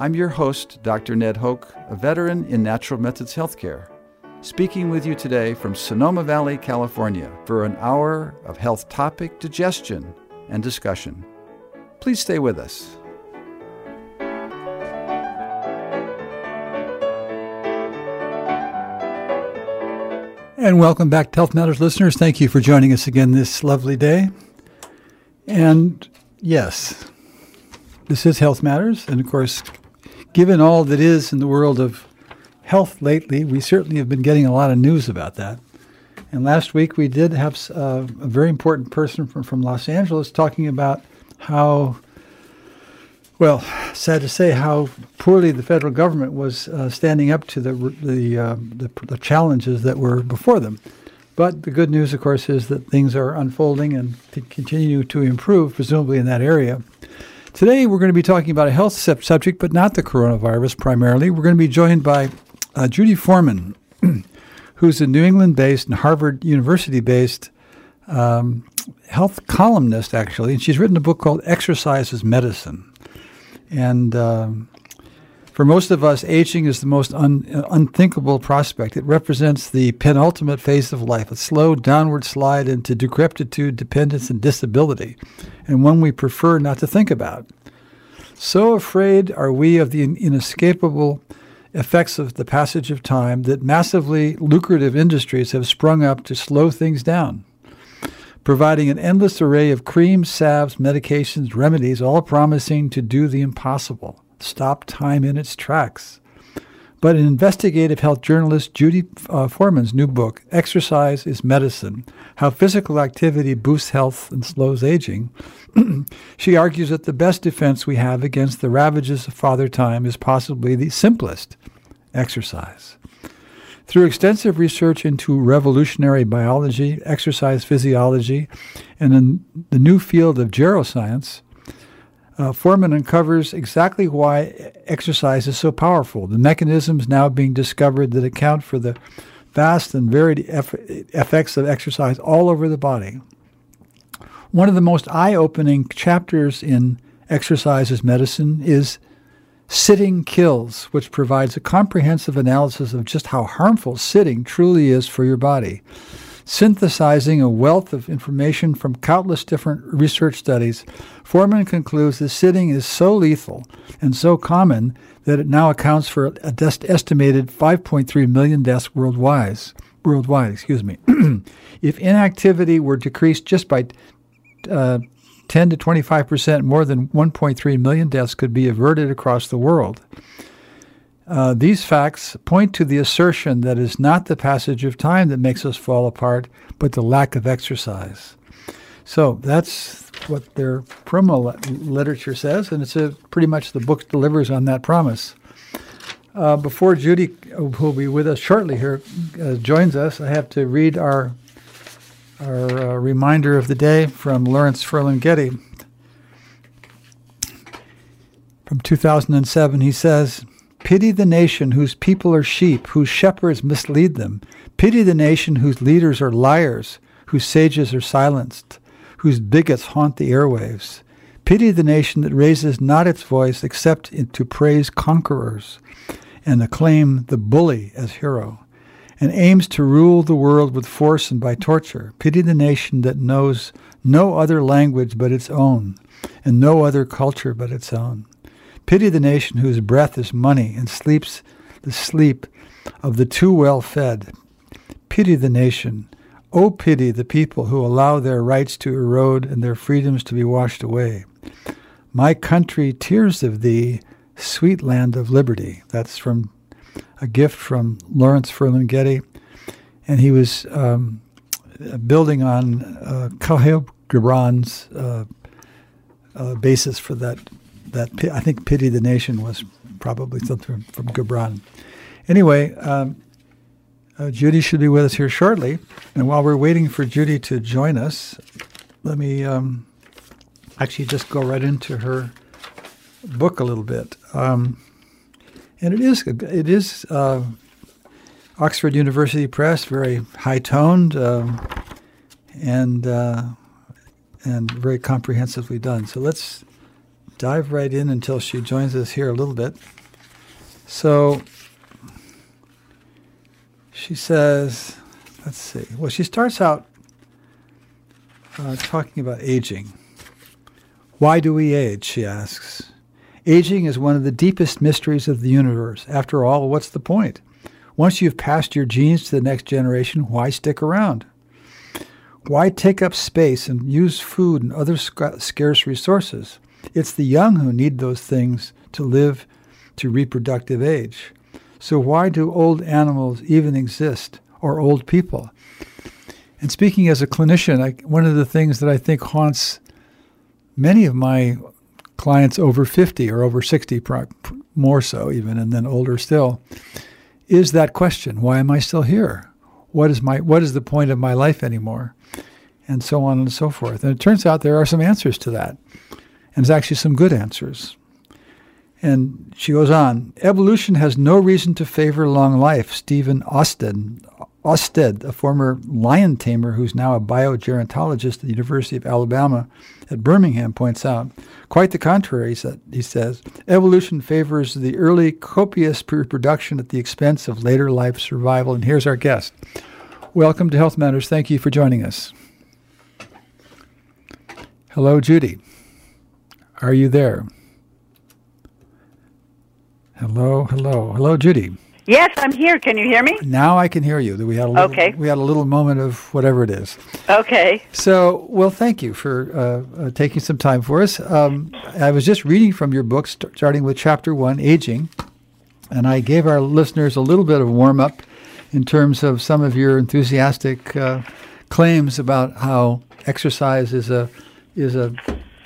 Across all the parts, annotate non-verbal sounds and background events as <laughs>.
I'm your host, Dr. Ned Hoke, a veteran in natural methods healthcare, speaking with you today from Sonoma Valley, California, for an hour of health topic digestion and discussion. Please stay with us. And welcome back, Health Matters listeners. Thank you for joining us again this lovely day. And yes, this is Health Matters. And of course, given all that is in the world of health lately, we certainly have been getting a lot of news about that. And last week we did have uh, a very important person from, from Los Angeles talking about how, well, sad to say, how poorly the federal government was uh, standing up to the the, uh, the, the challenges that were before them. But the good news, of course, is that things are unfolding and continue to improve, presumably in that area. Today, we're going to be talking about a health subject, but not the coronavirus primarily. We're going to be joined by uh, Judy Foreman, <clears throat> who's a New England based and Harvard University based um, health columnist, actually. And she's written a book called Exercise is Medicine. And um, for most of us, aging is the most un- uh, unthinkable prospect. It represents the penultimate phase of life, a slow downward slide into decrepitude, dependence, and disability, and one we prefer not to think about. So afraid are we of the inescapable effects of the passage of time that massively lucrative industries have sprung up to slow things down, providing an endless array of creams, salves, medications, remedies, all promising to do the impossible stop time in its tracks. But in investigative health journalist Judy uh, Foreman's new book, Exercise is Medicine How Physical Activity Boosts Health and Slows Aging, <clears throat> she argues that the best defense we have against the ravages of Father Time is possibly the simplest exercise. Through extensive research into evolutionary biology, exercise physiology, and the new field of geroscience, uh, Foreman uncovers exactly why exercise is so powerful. The mechanisms now being discovered that account for the vast and varied eff- effects of exercise all over the body. One of the most eye opening chapters in Exercise is Medicine is Sitting Kills, which provides a comprehensive analysis of just how harmful sitting truly is for your body synthesizing a wealth of information from countless different research studies, Foreman concludes that sitting is so lethal and so common that it now accounts for a estimated 5.3 million deaths worldwide. Worldwide, excuse me. <clears throat> if inactivity were decreased just by uh, 10 to 25 percent, more than 1.3 million deaths could be averted across the world. Uh, these facts point to the assertion that it's not the passage of time that makes us fall apart, but the lack of exercise. So that's what their promo literature says, and it's a, pretty much the book delivers on that promise. Uh, before Judy, who will be with us shortly here, uh, joins us, I have to read our our uh, reminder of the day from Lawrence Ferlinghetti. From 2007, he says, Pity the nation whose people are sheep, whose shepherds mislead them. Pity the nation whose leaders are liars, whose sages are silenced, whose bigots haunt the airwaves. Pity the nation that raises not its voice except to praise conquerors and acclaim the bully as hero, and aims to rule the world with force and by torture. Pity the nation that knows no other language but its own, and no other culture but its own. Pity the nation whose breath is money and sleeps the sleep of the too well fed. Pity the nation. Oh, pity the people who allow their rights to erode and their freedoms to be washed away. My country, tears of thee, sweet land of liberty. That's from a gift from Lawrence Ferlinghetti. And he was um, building on uh, Gibran's uh, uh, basis for that that I think "Pity the Nation" was probably something from Gibran. Anyway, um, uh, Judy should be with us here shortly. And while we're waiting for Judy to join us, let me um, actually just go right into her book a little bit. Um, and it is it is uh, Oxford University Press, very high toned um, and uh, and very comprehensively done. So let's dive right in until she joins us here a little bit. So she says, let's see. Well, she starts out uh, talking about aging. Why do we age? She asks. Aging is one of the deepest mysteries of the universe. After all, what's the point? Once you've passed your genes to the next generation, why stick around? Why take up space and use food and other sc- scarce resources? It's the young who need those things to live to reproductive age. So why do old animals even exist, or old people? And speaking as a clinician, I, one of the things that I think haunts many of my clients over 50 or over 60, more so even, and then older still, is that question: Why am I still here? What is my What is the point of my life anymore? And so on and so forth. And it turns out there are some answers to that, and there's actually some good answers. And she goes on Evolution has no reason to favor long life. Steven Austad, Austad, a former lion tamer who's now a biogerontologist at the University of Alabama at Birmingham, points out. Quite the contrary, he says. Evolution favors the early copious reproduction at the expense of later life survival. And here's our guest. Welcome to Health Matters. Thank you for joining us. Hello, Judy. Are you there? Hello, hello, hello, Judy. Yes, I'm here. Can you hear me? Now I can hear you. We had a little, okay. We had a little moment of whatever it is. Okay. So, well, thank you for uh, uh, taking some time for us. Um, I was just reading from your book, st- starting with chapter one, aging, and I gave our listeners a little bit of warm up in terms of some of your enthusiastic uh, claims about how exercise is a is a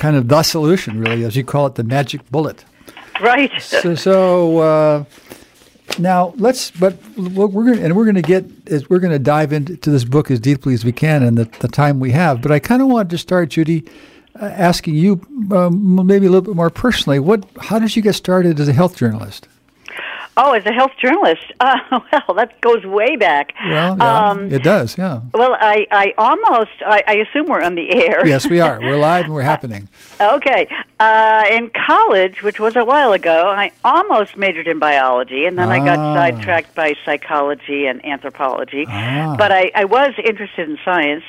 kind of the solution, really, as you call it, the magic bullet. Right. so, so uh, now let's, but we're going and we're going to get, is we're going to dive into this book as deeply as we can in the, the time we have. But I kind of wanted to start, Judy, uh, asking you um, maybe a little bit more personally. What, how did you get started as a health journalist? Oh, as a health journalist, <laughs> uh, well, that goes way back. Well, yeah, um, it does, yeah. Well, I, I almost, I, I assume we're on the air. <laughs> yes, we are. We're live and we're <laughs> happening. okay. Uh, in college, which was a while ago, I almost majored in biology, and then ah. I got ah. sidetracked by psychology and anthropology. Ah. But I, I was interested in science.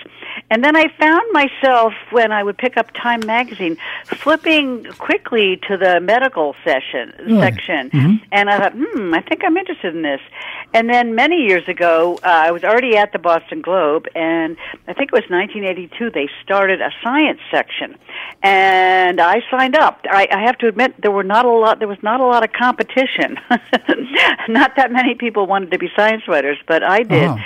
And then I found myself when I would pick up Time magazine flipping quickly to the medical session really? section, mm-hmm. and I thought, hmm, I think I'm interested in this. And then many years ago, uh, I was already at the Boston Globe, and I think it was 1982. They started a science section, and I signed up. I, I have to admit, there were not a lot. There was not a lot of competition. <laughs> not that many people wanted to be science writers, but I did. Uh-huh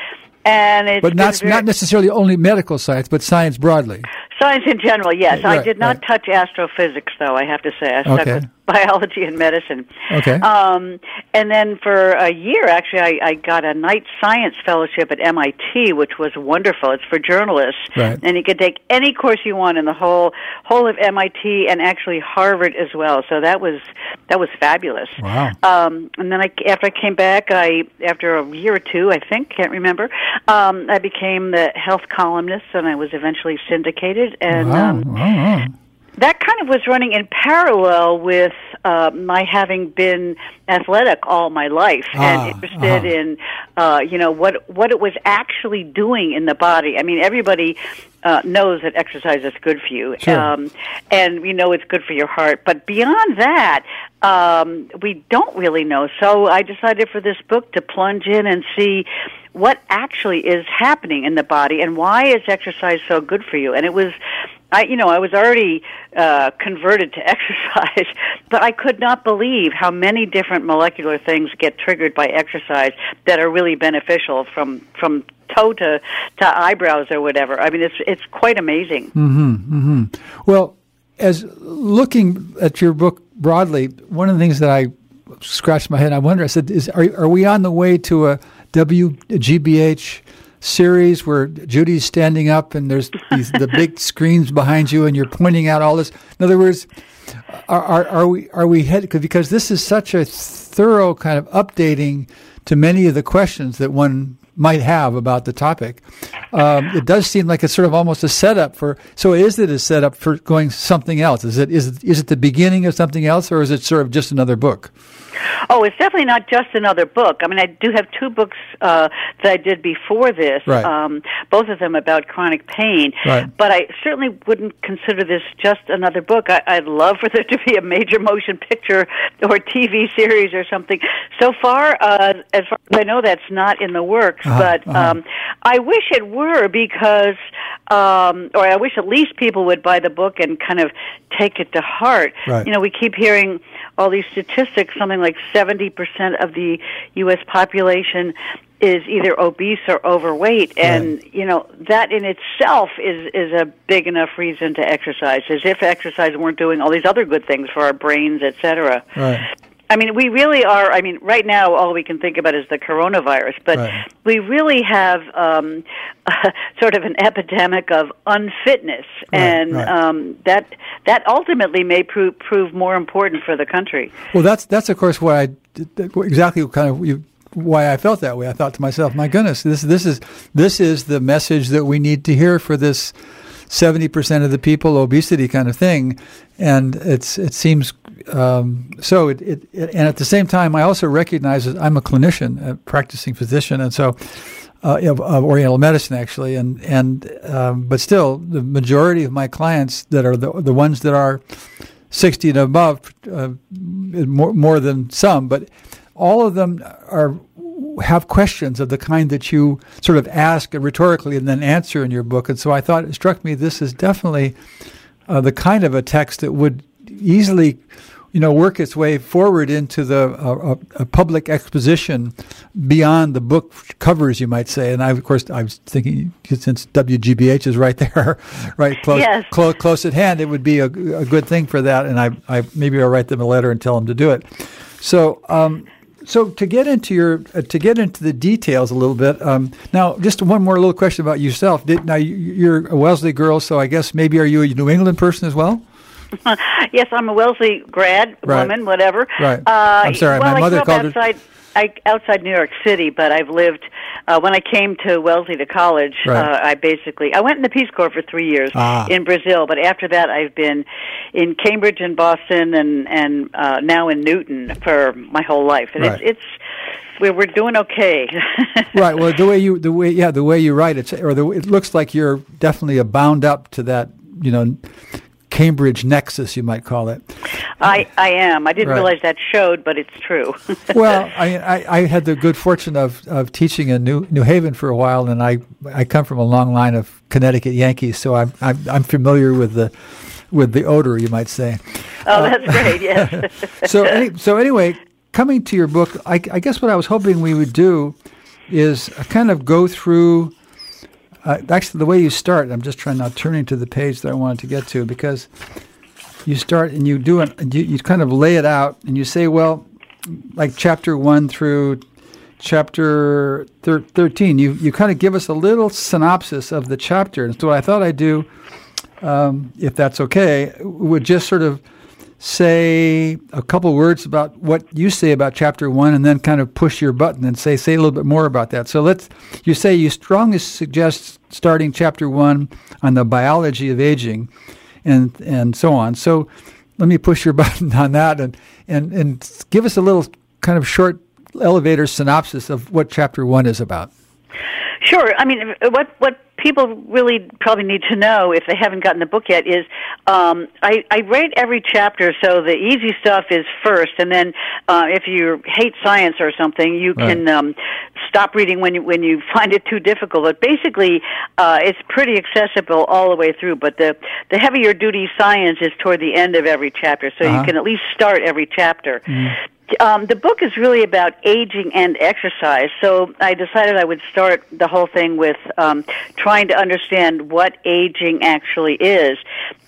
and it's but not very, not necessarily only medical science, but science broadly. Science in general, yes. Right, I did not right. touch astrophysics, though. I have to say, I stuck Okay. with biology and medicine. Okay. Um, and then for a year, actually, I, I got a Knight science fellowship at MIT, which was wonderful. It's for journalists, Right. and you could take any course you want in the whole whole of MIT and actually Harvard as well. So that was that was fabulous. Wow. Um, and then I, after I came back, I after a year or two, I think, can't remember, um, I became the health columnist, and I was eventually syndicated. And wow. um, wow. That kind of was running in parallel with uh, my having been athletic all my life Ah, and interested uh-huh. in uh, you know what what it was actually doing in the body. I mean, everybody uh, knows that exercise is good for you, Sure. um, and we know it's good for your heart. But beyond that, um, we don't really know. So I decided for this book to plunge in and see what actually is happening in the body and why is exercise so good for you. And it was I, you know, I was already uh, converted to <laughs> exercise, but I could not believe how many different molecular things get triggered by exercise that are really beneficial from from toe to to eyebrows or whatever. I mean, it's it's quite amazing. Mm-hmm, mm-hmm. Well, as looking at your book broadly, one of the things that I scratched my head. I wonder. I said, is, are are we on the way to a WGBH series where Judy's standing up and there's these, the big <laughs> screens behind you and you're pointing out all this? In other words, are are, are we are we headed because this is such a thorough kind of updating to many of the questions that one might have about the topic. Um, it does seem like it's sort of almost a setup for. So, is it a setup for going something else? Is it is it, is it the beginning of something else, or is it sort of just another book? Oh, it's definitely not just another book. I mean, I do have two books uh, that I did before this, right. um, both of them about chronic pain. Right. But I certainly wouldn't consider this just another book. I, I'd love for there to be a major motion picture or TV series or something. So far, uh, as far as I know, that's not in the works. Uh-huh, but uh-huh. um, I wish it were because, um, or I wish at least people would buy the book and kind of take it to heart. Right. You know, we keep hearing all these statistics, something like 70% of the U.S. population is either obese or overweight and Right. you know that in itself is is a big enough reason to exercise as if exercise weren't doing all these other good things for our brains etc Right. I mean, we really are. I mean, right now, all we can think about is the coronavirus, but Right. we really have um, <laughs> sort of an epidemic of unfitness, Right, and right. Um, that that ultimately may prove prove more important for the country. Well, that's that's of course why I exactly kind of you, why I felt that way. I thought to myself, my goodness, this this is this is the message that we need to hear for this seventy percent of the people obesity kind of thing, and it's it seems um, so. It, it, it and at the same time, I also recognize that I'm a clinician, a practicing physician, and so. Uh, of, of Oriental medicine, actually, and and um, but still, the majority of my clients that are the the ones that are 60 and above, uh, more, more than some, but all of them are have questions of the kind that you sort of ask rhetorically and then answer in your book. And so I thought it struck me this is definitely uh, the kind of a text that would easily, you know, work its way forward into the uh, a, a public exposition beyond the book covers, you might say. And I, of course, I was thinking since WGBH is right <laughs> there, right close, Yes. close, close at hand, it would be a, a good thing for that. And I, I maybe I'll write them a letter and tell them to do it. So. Um, so to get into your uh, to get into the details a little bit, um, now just one more little question about yourself. Did, now you- you're a Wellesley girl, so I guess maybe are you a New England person as well? <laughs> yes, I'm a Wellesley grad, Right. woman, whatever. Right. Uh, I'm sorry, well, my I mother grew up called it- outside, I, outside New York City, but I've lived. Uh, when I came to Wellesley to college, Right. uh, I basically I went in the Peace Corps for three years Ah. in Brazil, but after that I've been in Cambridge and Boston and and uh, now in Newton for my whole life, and Right. it's it's we're we're doing okay. <laughs> right. Well, the way you the way yeah the way you write it, or the, it looks like you're definitely a bound up to that you know Cambridge nexus, you might call it. I I am. I didn't Right. realize that showed, but it's true. <laughs> well, I, I I had the good fortune of, of teaching in New New Haven for a while, and I I come from a long line of Connecticut Yankees, so I'm I'm, I'm familiar with the with the odor, you might say. oh, uh, that's great. Yes. <laughs> so any, so anyway, coming to your book, I, I guess what I was hoping we would do is kind of go through. Uh, actually, the way you start, I'm just trying now turning to the page that I wanted to get to because you start and you do it, you, you kind of lay it out, and you say, well, like chapter one through chapter thir- 13, you, you kind of give us a little synopsis of the chapter. And so what I thought I'd do, um, if that's okay, would just sort of say a couple words about what you say about chapter one and then kind of push your button and say say a little bit more about that. So let's you say you strongly suggest starting chapter one on the biology of aging and and so on. So let me push your <laughs> button on that and and and give us a little kind of short elevator synopsis of what chapter one is about. Sure. I mean, what what people really probably need to know if they haven't gotten the book yet is um, I, I rate every chapter so the easy stuff is first, and then uh, if you hate science or something, you Right. can um, stop reading when you when you <laughs> find it too difficult. But basically, uh, it's pretty accessible all the way through. But the the heavier duty science is toward the end of every chapter, so Uh-huh. you can at least start every chapter. Um, the book is really about aging and exercise, so I decided I would start the whole thing with um, trying to understand what aging actually is.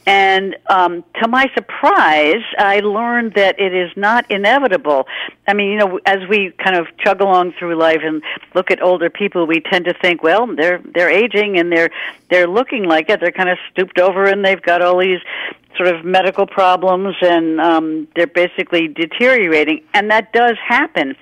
And um, to my surprise, I learned that it is not inevitable. I mean, you know, as we kind of chug along through life and look at older people, we tend to think, well, they're they're aging and they're they're looking like it. They're kind of stooped over and they've got all these sort of medical problems and um, they're basically deteriorating, and that does happen.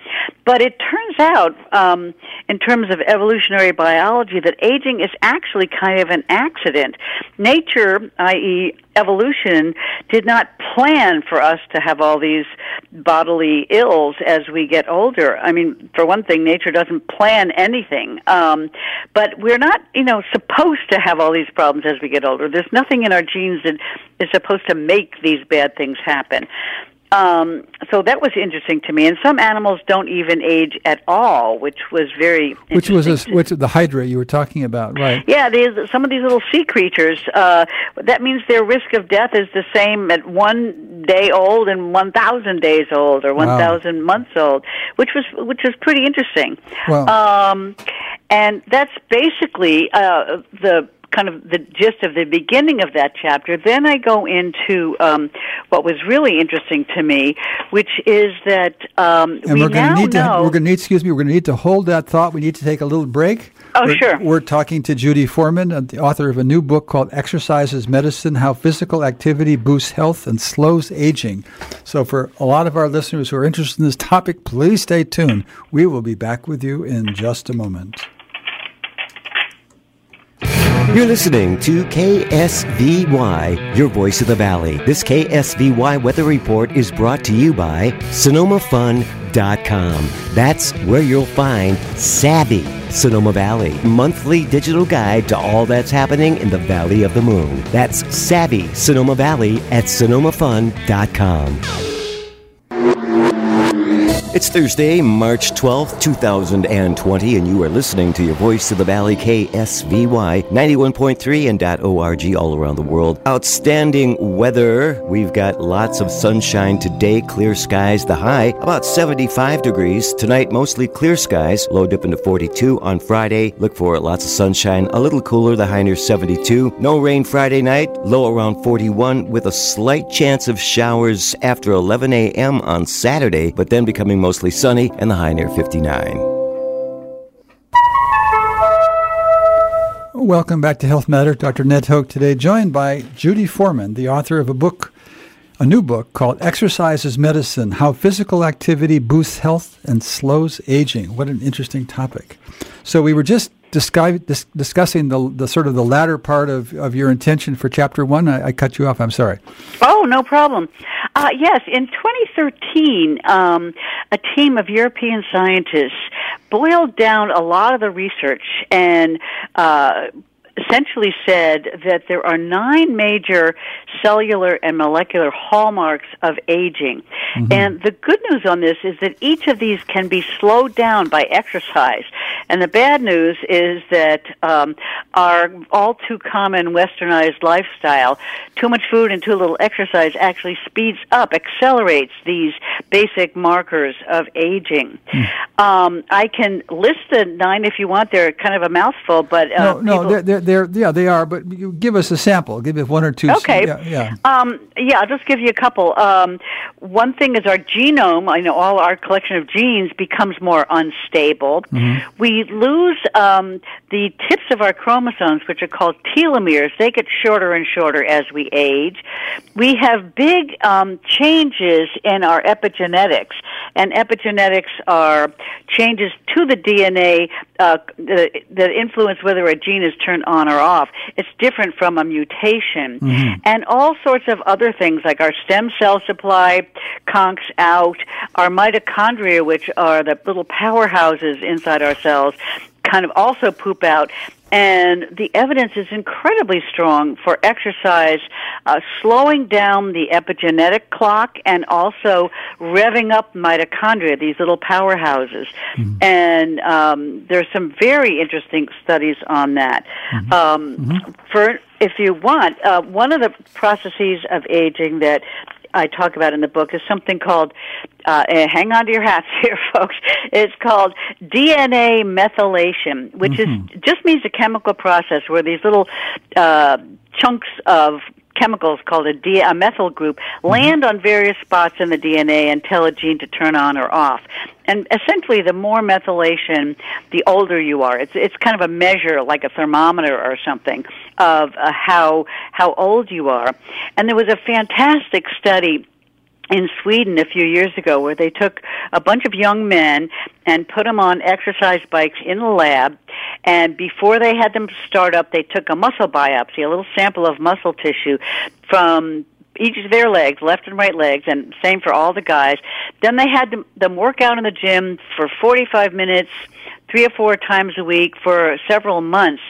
But it turns out, um, in terms of evolutionary biology, that aging is actually kind of an accident. Nature, i.e., evolution did not plan for us to have all these bodily ills as we get older. I mean, for one thing, nature doesn't plan anything. Um, but we're not, you know, supposed to have all these problems as we get older. There's nothing in our genes that is supposed to make these bad things happen. Um, so that was interesting to me. And some animals don't even age at all, which was very which was a, which the hydra you were talking about, right? Yeah, these, some of these little sea creatures. Uh, that means their risk of death is the same at one day old and one thousand days old, or one thousand wow. months old, which was which was pretty interesting. Wow. Um, and that's basically uh, the kind of the gist of the beginning of that chapter. Then I go into um, what was really interesting to me, which is that um, and we we're now need know. To, we're going to need, excuse me, we're going to need to hold that thought. We need to take a little break. Oh, we're, sure. We're talking to Judy Foreman, uh, the author of a new book called Exercise is Medicine How Physical Activity Boosts Health and Slows Aging. So, for a lot of our listeners who are interested in this topic, please stay tuned. We will be back with you in just a moment. You're listening to KSVY, your voice of the valley. This KSVY weather report is brought to you by SonomaFun.com. That's where you'll find Savvy Sonoma Valley, monthly digital guide to all that's happening in the Valley of the Moon. That's Savvy Sonoma Valley at SonomaFun.com. It's Thursday, March 12th, 2020, and you are listening to your Voice of the Valley KSVY 91.3 and .org all around the world. Outstanding weather. We've got lots of sunshine today, clear skies. The high about 75 degrees. Tonight, mostly clear skies. Low dip into 42 on Friday. Look for lots of sunshine. A little cooler, the high near 72. No rain Friday night. Low around 41 with a slight chance of showers after 11 a.m. on Saturday, but then becoming mostly sunny, and the high near 59. Welcome back to Health Matter. Dr. Ned Hoke today, joined by Judy Foreman, the author of a book, a new book called Exercise Exercises Medicine How Physical Activity Boosts Health and Slows Aging. What an interesting topic. So, we were just discuss, dis- discussing the, the sort of the latter part of, of your intention for chapter one. I, I cut you off. I'm sorry. Oh, no problem. Uh, yes, in 2013, um, a team of European scientists boiled down a lot of the research and uh, essentially said that there are nine major cellular and molecular hallmarks of aging. Mm-hmm. And the good news on this is that each of these can be slowed down by exercise. And the bad news is that um, our all too common westernized lifestyle, too much food and too little exercise, actually speeds up, accelerates these basic markers of aging. Mm. Um, I can list the nine if you want. They're kind of a mouthful, but uh, no, no, they're, they're, they're, yeah, they are. But give us a sample. Give us one or two. Okay. Yeah, yeah. Um, yeah, I'll just give you a couple. Um, one thing is our genome. I know all our collection of genes becomes more unstable. Mm-hmm. We lose um, the tips of our chromosomes, which are called telomeres. They get shorter and shorter as we age. We have big um, changes in our epigenetics, and epigenetics are changes to the DNA uh, that, that influence whether a gene is turned on or off. It's different from a mutation. Mm-hmm. And all sorts of other things like our stem cell supply conks out, our mitochondria, which are the little powerhouses inside our cells, kind of also poop out. And the evidence is incredibly strong for exercise, uh, slowing down the epigenetic clock and also revving up mitochondria, these little powerhouses. Mm-hmm. And um, there's some very interesting studies on that. Mm-hmm. Um, mm-hmm. For if you want, uh, one of the processes of aging that I talk about in the book is something called, uh, hang on to your hats <laughs> here, folks. It's called DNA methylation, which mm-hmm. is just means a chemical process where these little uh, chunks of chemicals called a, D- a methyl group land on various spots in the DNA and tell a gene to turn on or off. And essentially, the more methylation, the older you are. It's it's kind of a measure, like a thermometer or something, of uh, how how old you are. And there was a fantastic study in Sweden a few years ago where they took a bunch of young men and put them on exercise bikes in the lab and before they had them start up they took a muscle biopsy a little sample of muscle tissue from each of their legs, left and right legs, and same for all the guys. Then they had them, them work out in the gym for 45 minutes, three or four times a week for several months.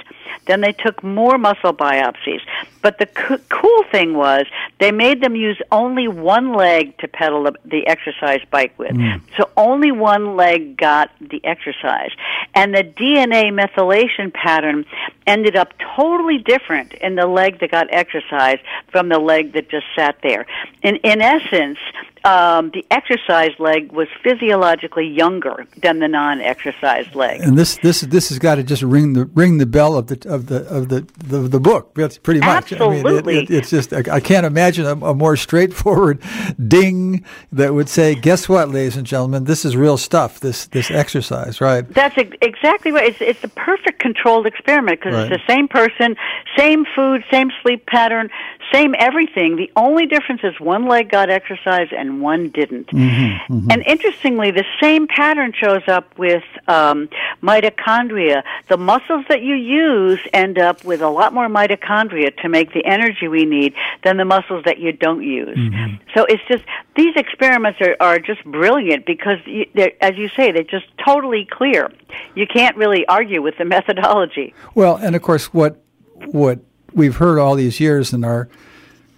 Then they took more muscle biopsies. But the co- cool thing was they made them use only one leg to pedal the, the exercise bike with. Mm. So only one leg got the exercise. And the DNA methylation pattern ended up totally different in the leg that got exercise from the leg that just sat there. In, in essence, um, the exercise leg was physiologically younger than the non-exercise leg. And this this this has got to just ring the ring the bell of the of the of the the, the book. That's pretty much. Absolutely. I mean, it, it, it's just I, can't imagine a, a, more straightforward <laughs> ding that would say, "Guess what, ladies and gentlemen, this is real stuff. This this exercise, right?" That's exactly right. It's it's the perfect controlled experiment because right. it's the same person, same food, same sleep pattern, same everything. The only difference is one leg got exercise and one didn't. Mm-hmm, mm-hmm. And interestingly, the same pattern shows up with um, mitochondria. The muscles that you use end up with a lot more mitochondria to make the energy we need than the muscles that you don't use. Mm-hmm. So it's just these experiments are, are just brilliant because, you, as you say, they're just totally clear. You can't really argue with the <laughs> methodology. Well, and of course, what what we've heard all these years in our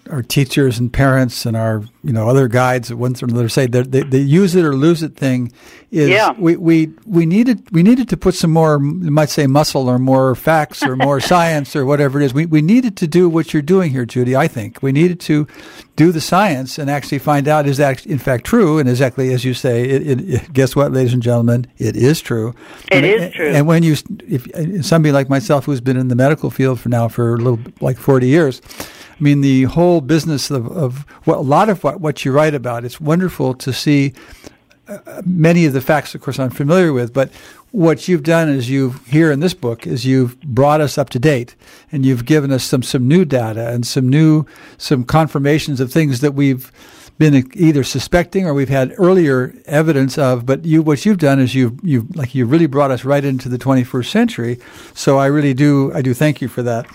our teachers and parents and our you know other guides at one or another say that the, the use it or lose it thing is yeah. we, we we needed we needed to put some more you might say muscle or more facts or more <laughs> science or whatever it is. We we needed to do what you're doing here Judy I think. We needed to do the science and actually find out is that in fact true. And exactly as you say it, it, it, guess what ladies and gentlemen? It is true. It and, is true. and when you if somebody like myself who's been in the medical field for now for a little like 40 years I mean, the whole business of, of what a lot of what, what you write about, it's wonderful to see uh, many of the facts, of course, I'm familiar with, but what you've done is you've here in this book is you've brought us up to date and you've given us some some new data and some new some confirmations of things that we've been either suspecting or we've had earlier evidence of but you what you've done is you've you've like you really brought us right into the 21st century so I really do I do thank you for that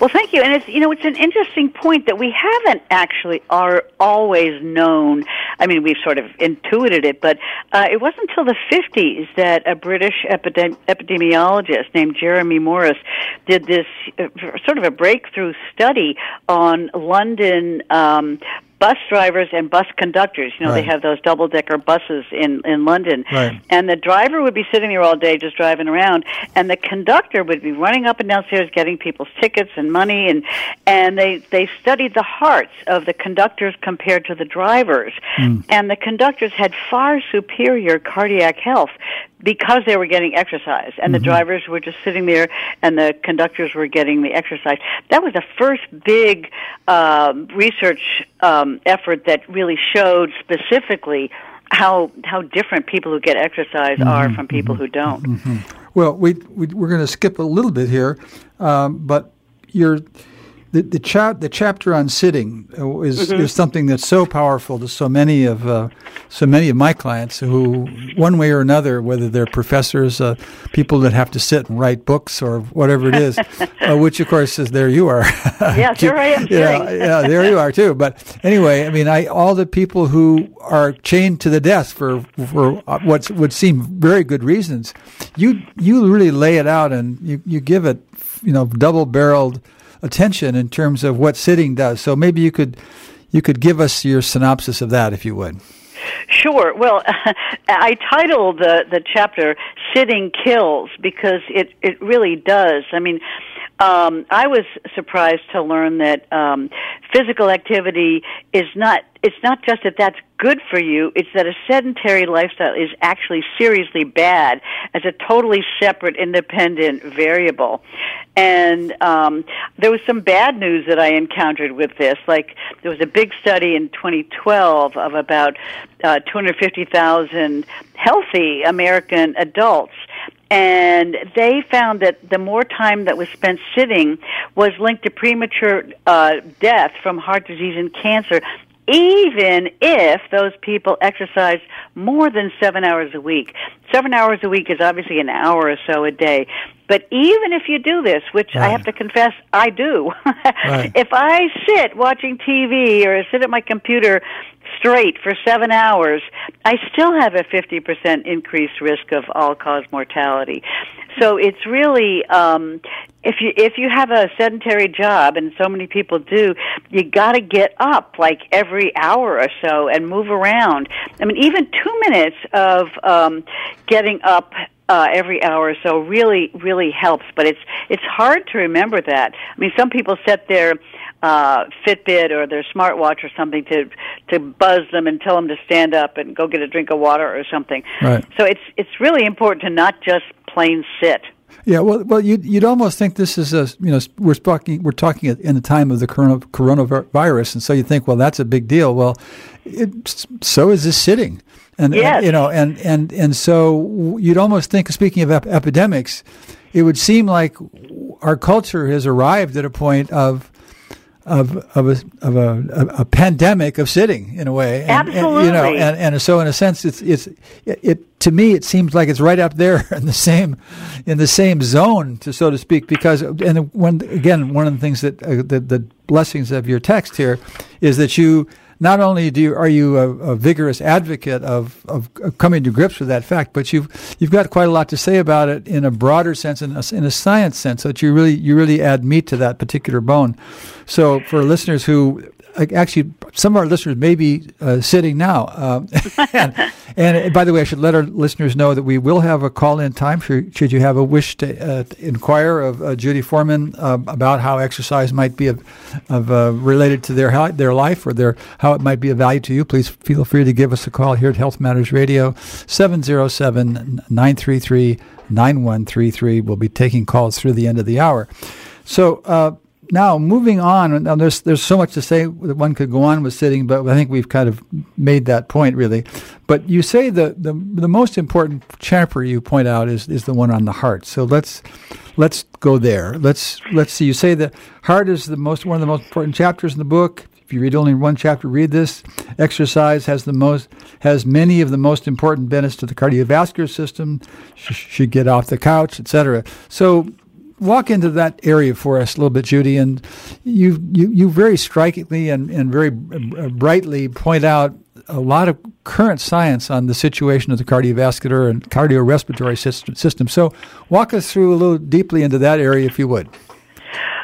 well, thank you. And it's you know it's an interesting point that we haven't actually are always known. I mean, we've sort of intuited it, but uh, it wasn't until the 50s that a British epidem- epidemiologist named Jeremy Morris did this uh, sort of a breakthrough study on London um, bus drivers and bus conductors. You know, right. they have those double decker buses in in London, right. and the driver would be sitting there all day just driving around, and the conductor would be running up and downstairs getting people's tickets and money, and and they they studied the hearts of the conductors compared to the drivers, mm. and the conductors had far superior cardiac health because they were getting exercise and mm-hmm. the drivers were just sitting there and the conductors were getting the exercise that was the first big um, research um, effort that really showed specifically how how different people who get exercise mm-hmm. are from people mm-hmm. who don't mm-hmm. well we, we are going to skip a little bit here um, but you're the the, cha- the chapter on sitting uh, is mm-hmm. is something that's so powerful to so many of uh, so many of my clients who, one way or another, whether they're professors, uh, people that have to sit and write books or whatever it is, <laughs> uh, which of course is there you are. <laughs> yeah, here I am. yeah, yeah, there you are too. But anyway, I mean, I all the people who are chained to the desk for for what would seem very good reasons, you you really lay it out and you you give it, you know, double barreled attention in terms of what sitting does. So maybe you could you could give us your synopsis of that, if you would. Sure. Well, <laughs> I titled the the chapter "Sitting Kills" because it it really does. I mean, um, I was surprised to learn that um, physical activity is not. It's not just that that's good for you. It's that a sedentary lifestyle is actually seriously bad as a totally separate, independent variable. And um, there was some bad news that I encountered with this. Like there was a big study in 2012 of about uh, 250,000 healthy American adults and they found that the more time that was spent sitting was linked to premature uh, death from heart disease and cancer even if those people exercise more than seven hours a week. Seven hours a week is obviously an hour or so a day. But even if you do this, which right. I have to confess I do, <laughs> right. if I sit watching TV or sit at my computer straight for seven hours, I still have a 50% increased risk of all cause mortality. So it's really, um, if you if you have a sedentary job, and so many people do, you got to get up like every hour or so and move around. I mean, even two minutes of um, getting up uh, every hour or so really really helps. But it's it's hard to remember that. I mean, some people set their uh, Fitbit or their smartwatch or something to to buzz them and tell them to stand up and go get a drink of water or something. Right. So it's it's really important to not just plain sit. Yeah, well, well, you'd, you'd almost think this is a you know we're talking we're talking in the time of the corona, coronavirus, and so you think, well, that's a big deal. Well, it, so is this sitting, and, yes. and you know, and and and so you'd almost think, speaking of ep- epidemics, it would seem like our culture has arrived at a point of of of a of a, a, pandemic of sitting in a way. And, Absolutely. And, you know, and, and so in a sense, it's it's it, it, to me it seems like it's right up there <laughs> in the same in the same zone, to so to speak. Because and one again, one of the things that uh, the the blessings of your text here is that you not only do you, are you a, a vigorous advocate of, of, coming to grips with that fact, but you've you've got quite a lot to say about it in a broader sense, in a, in a science sense, that you really you really add meat to that particular bone. So for listeners who actually, some of our listeners may be uh, sitting now. Um, <laughs> and, and, by the way, I should let our listeners know that we will have a call-in time should, should you have a wish to, uh, to inquire of uh, Judy Foreman uh, about how exercise might be of, of uh, related to their their life or their how it might be of value to you. Please feel free to give us a call here at Health Matters Radio, 707 933 9133. We'll be taking calls through the end of the hour. So, uh, now moving on, now there's there's so much to say that one could go on with sitting, but I think we've kind of made that point really. But you say the the, the most important chapter you point out is, is the one on the heart. So let's let's go there. Let's let's see. You say the heart is the most one of the most important chapters in the book. If you read only one chapter, read this. Exercise has the most has many of the most important benefits to the cardiovascular system. Sh- should get off the couch, etc. So walk into that area for us a little bit, Judy. And you you, you very strikingly and, and very brightly point out a lot of current science on the situation of the cardiovascular and cardiorespiratory system. system. So walk us through a little deeply into that area, if you would.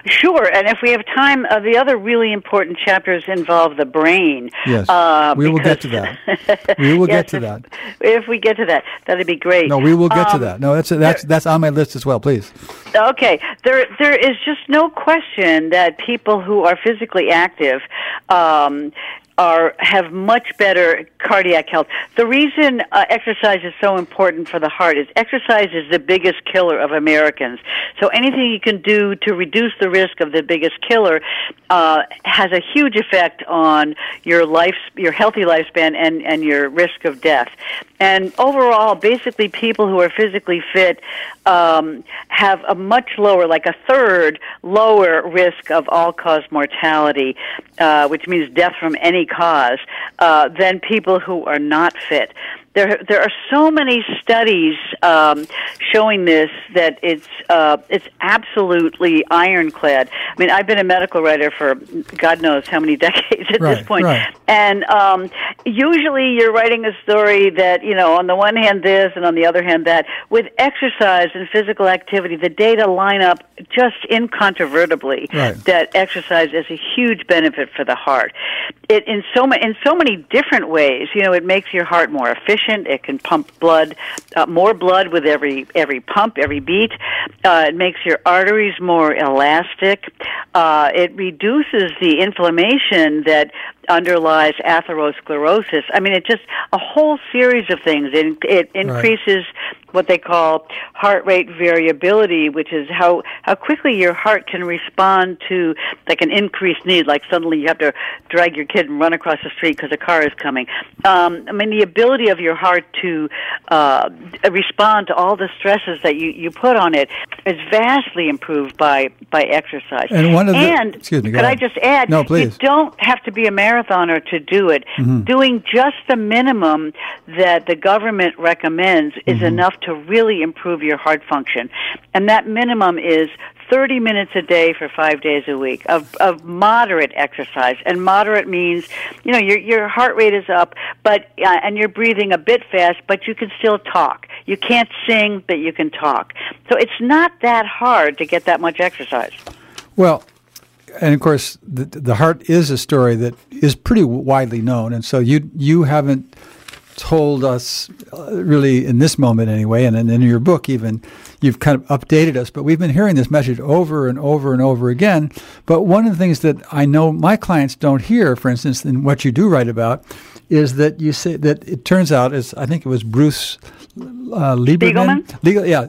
Sure, and if we have time, uh, the other really important chapters involve the brain. Yes, uh, we will get to that. We will <laughs> yes, get to if, that. If we get to that, that'd be great. No, we will get um, to that. No, that's that's there, that's on my list as well. Please. Okay, there there is just no question that people who are physically active um, are have much better cardiac health. The reason uh, exercise is so important for the heart is exercise is the biggest killer of Americans. So anything you can do to reduce the risk of the biggest killer uh, has a huge effect on your life, your healthy lifespan, and and your risk of death. And overall, basically, people who are physically fit um, have a much lower, like a third lower risk of all-cause mortality, uh, which means death from any cause, uh, than people who are not fit there there are so many studies um, showing this that it's uh, it's absolutely ironclad. I mean, I've been a medical writer for God knows how many <laughs> decades at right, this point, right. And um, usually you're writing a story that, you know, on the one hand this and on the other hand that. With exercise and physical activity, the data line up just incontrovertibly Right. that exercise is a huge benefit for the heart. It in so ma- in so many different ways. You know, it makes your heart more efficient. It can pump blood, uh, more blood with every every pump, every beat. Uh, it makes your arteries more elastic. Uh, it reduces the inflammation that underlies atherosclerosis. I mean, it just a whole series of things. It, it increases what they call heart rate variability, which is how how quickly your heart can respond to like an increased need. Like suddenly you have to drag your kid and run across the street because a car is coming. Um, I mean, the ability of your heart to uh, respond to all the stresses that you you put on it is vastly improved by by exercise. And one of the- and excuse me, could I just add? No, please. You don't have to be a marathoner to do it. Mm-hmm. Doing just the minimum that the government recommends is Mm-hmm. enough to really improve your heart function. And that minimum is 30 minutes a day for five days a week of, of moderate exercise. And moderate means, you know, your, your heart rate is up, but, uh, and you're breathing a bit fast, but you can still talk. You can't sing, but you can talk. So it's not that hard to get that much exercise. Well, and of course, the, the heart is a story that is pretty widely known, and so you you haven't told us uh, really in this moment anyway, and, and in your book even you've kind of updated us. But we've been hearing this message over and over and over again. But one of the things that I know my clients don't hear, for instance, in what you do write about, is that you say that it turns out, as I think it was Bruce uh, Lieberman, Legal, yeah,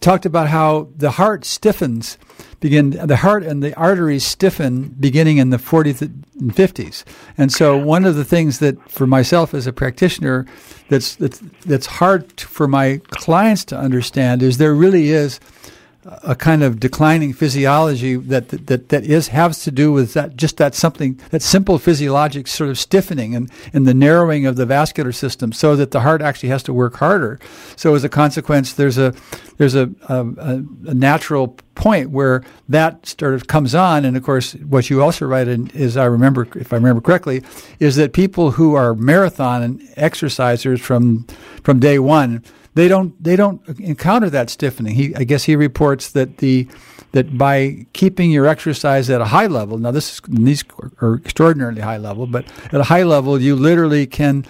talked about how the heart stiffens begin the heart and the arteries stiffen beginning in the 40s and 50s and so one of the things that for myself as a practitioner that's that's, that's hard for my clients to understand is there really is a kind of declining physiology that that that is has to do with that just that something that simple physiologic sort of stiffening and, and the narrowing of the vascular system so that the heart actually has to work harder. So as a consequence, there's a there's a a, a natural point where that sort of comes on, and of course, what you also write in is I remember if I remember correctly, is that people who are marathon exercisers from from day one they don't they don't encounter that stiffening. He I guess he reports that the that by keeping your exercise at a high level. Now this is these are extraordinarily high level, but at a high level you literally can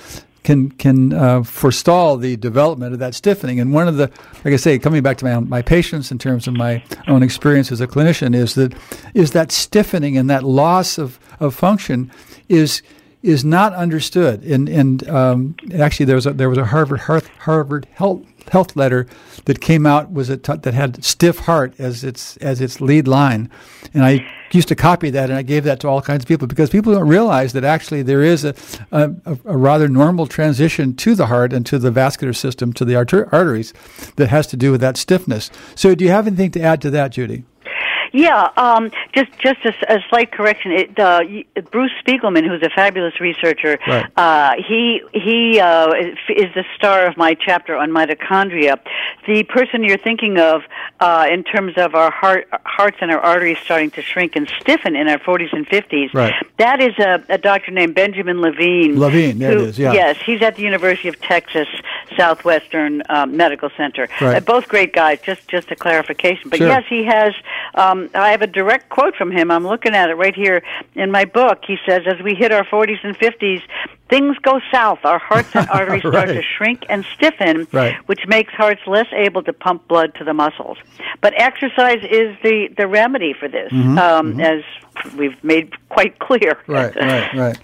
can can uh, forestall the development of that stiffening. And one of the, like I say, coming back to my my patients in terms of my own experience as a clinician, is that is that stiffening and that loss of, of function is is not understood. And and um, actually, there was a, there was a Harvard Harvard health health letter that came out was a t- that had stiff heart as its as its lead line, and I used to copy that and I gave that to all kinds of people because people don't realize that actually there is a a, a rather normal transition to the heart and to the vascular system to the arter- arteries that has to do with that stiffness. So, do you have anything to add to that, Judy? Yeah, um, just just a, a slight correction. It, uh, Bruce Spiegelman, who's a fabulous researcher, Right. uh, he he uh, is the star of my chapter on mitochondria. The person you're thinking of, uh, in terms of our heart hearts and our arteries starting to shrink and stiffen in our 40s and 50s, Right. that is a, a doctor named Benjamin Levine. Levine, there it who- is, yeah. Yes, he's at the University of Texas Southwestern um, Medical Center. Right. Uh, both great guys. Just just a clarification, but Sure. yes, he has. Um, I have a direct quote from him. I'm looking at it right here in my book. He says, "As we hit our 40s and 50s, things go south. Our hearts and <laughs> arteries start to shrink and stiffen, Right. which makes hearts less able to pump blood to the muscles. But exercise is the the remedy for this, um, as we've made quite clear. Right, <laughs> right, right.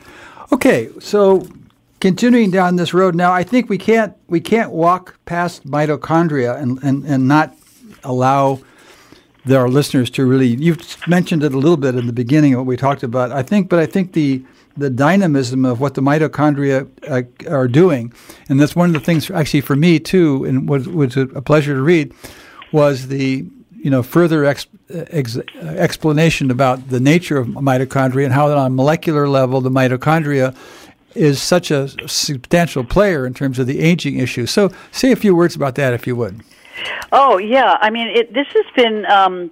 Okay, so continuing down this road now, I think we can't we can't walk past mitochondria and, and, and not allow our listeners to really. You've mentioned it a little bit in the beginning of what we talked about. I think, but I think the the dynamism of what the mitochondria uh, are doing, and that's one of the things actually for me too, and was was a pleasure to read, was the you know further ex, ex, explanation about the nature of mitochondria and how that on a molecular level the mitochondria is such a substantial player in terms of the aging issue. So say a few words about that if you would. Oh yeah, I mean it, this has been um,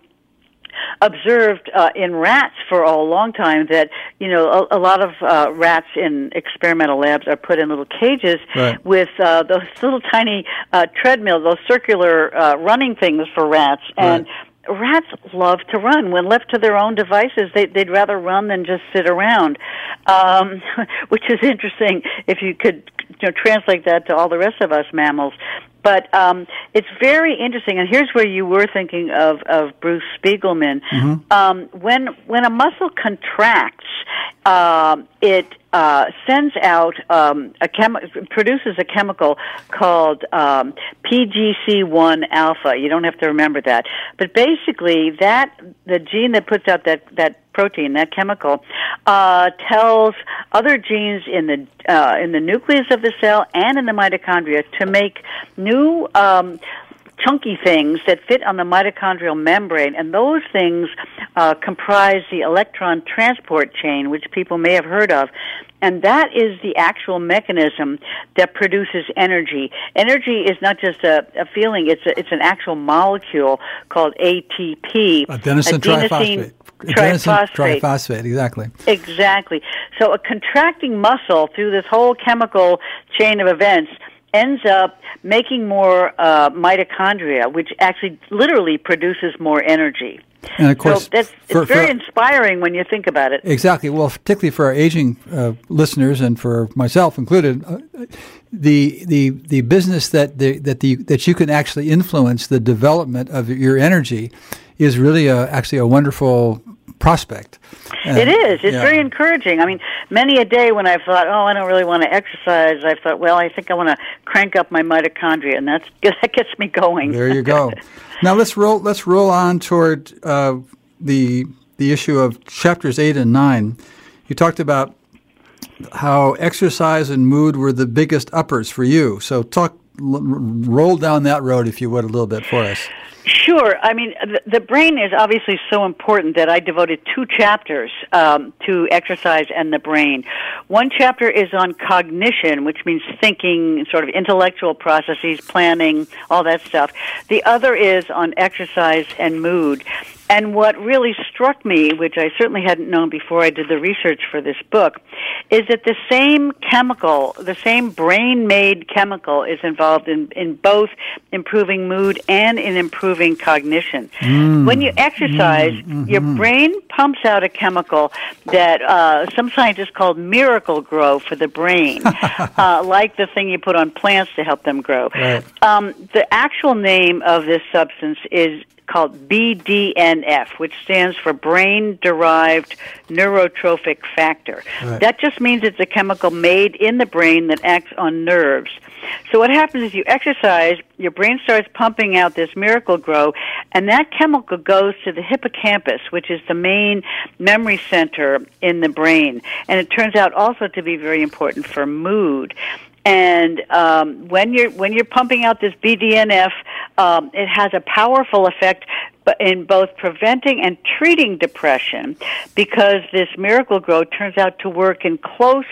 observed uh, in rats for a long time that you know a, a lot of uh, rats in experimental labs are put in little cages Right. with uh, those little tiny uh, treadmills, those circular uh, running things for rats, and rats love to run. When left to their own devices, they, they'd rather run than just sit around, um, <laughs> which is interesting if you could you know, translate that to all the rest of us mammals. But um, it's very interesting, and here's where you were thinking of, of Bruce Spiegelman. Um, when when a muscle contracts, um, it uh, sends out um, a chemi- produces a chemical called um, PGC1 alpha. You don't have to remember that, but basically, that the gene that puts out that that protein, that chemical, uh, tells other genes in the uh, in the nucleus of the cell and in the mitochondria to make new. Um, chunky things that fit on the mitochondrial membrane, and those things uh, comprise the electron transport chain, which people may have heard of. And that is the actual mechanism that produces energy. Energy is not just a, a feeling; it's a, it's an actual molecule called ATP, Adenosine triphosphate. Adenosine triphosphate. triphosphate, exactly. Exactly. So a contracting muscle through this whole chemical chain of events ends up making more uh, mitochondria, which actually literally produces more energy. And of course, so that's for- it's very for- inspiring when you think about it. Exactly. Well, particularly for our aging uh, listeners and for myself included, uh, the the the business that the, that the that you can actually influence the development of your energy is really a, actually a wonderful prospect. And- It is. It's yeah. very encouraging. I mean, many a day when I've thought, "Oh, I don't really want to exercise," I've thought, "Well, I think I want to crank up my mitochondria," and that's <laughs> that gets me going. There you go. <laughs> now let's roll. Let's roll on toward uh, the the issue of chapters eight and nine. You talked about how exercise and mood were the biggest uppers for you. So talk, l- roll down that road, if you would, a little bit for us. <laughs> Sure. I mean, the, the brain is obviously so important that I devoted two chapters um, to exercise and the brain. One chapter is on cognition, which means thinking, sort of intellectual processes, planning, all that stuff. The other is on exercise and mood. And what really struck me, which I certainly hadn't known before I did the research for this book, is that the same chemical, the same brain made chemical is involved in, in both improving mood and in improving cognition. When you exercise, your brain pumps out a chemical that uh, some scientists call miracle grow for the brain, <laughs> uh, like the thing you put on plants to help them grow. Right. Um, the actual name of this substance is called BDNF, which stands for brain derived neurotrophic factor. Right. That just means it's a chemical made in the brain that acts on nerves. So what happens is you exercise, your brain starts pumping out this miracle grow, and that chemical goes to the hippocampus, which is the main memory center in the brain. And it turns out also to be very important for mood. And um, when you're when you're pumping out this BDNF, um, it has a powerful effect in both preventing and treating depression, because this miracle grow turns out to work in close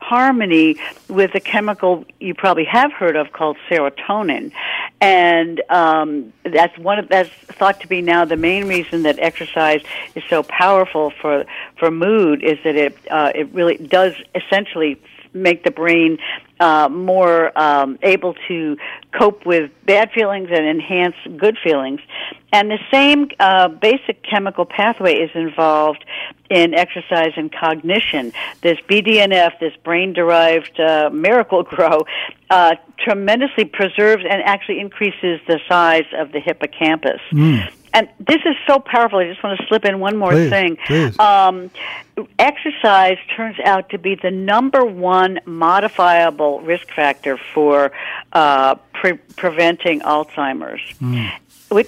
harmony with a chemical you probably have heard of called serotonin, and um, that's one of that's thought to be now the main reason that exercise is so powerful for for mood is that it uh, it really does essentially make the brain uh, more um, able to cope with bad feelings and enhance good feelings. And the same uh, basic chemical pathway is involved in exercise and cognition. This BDNF, this brain-derived uh, miracle <laughs> grow, uh, tremendously preserves and actually increases the size of the hippocampus. And this is so powerful. I just want to slip in one more Please, thing. please. Um, exercise turns out to be the number one modifiable risk factor for uh, pre- preventing Alzheimer's. Wait,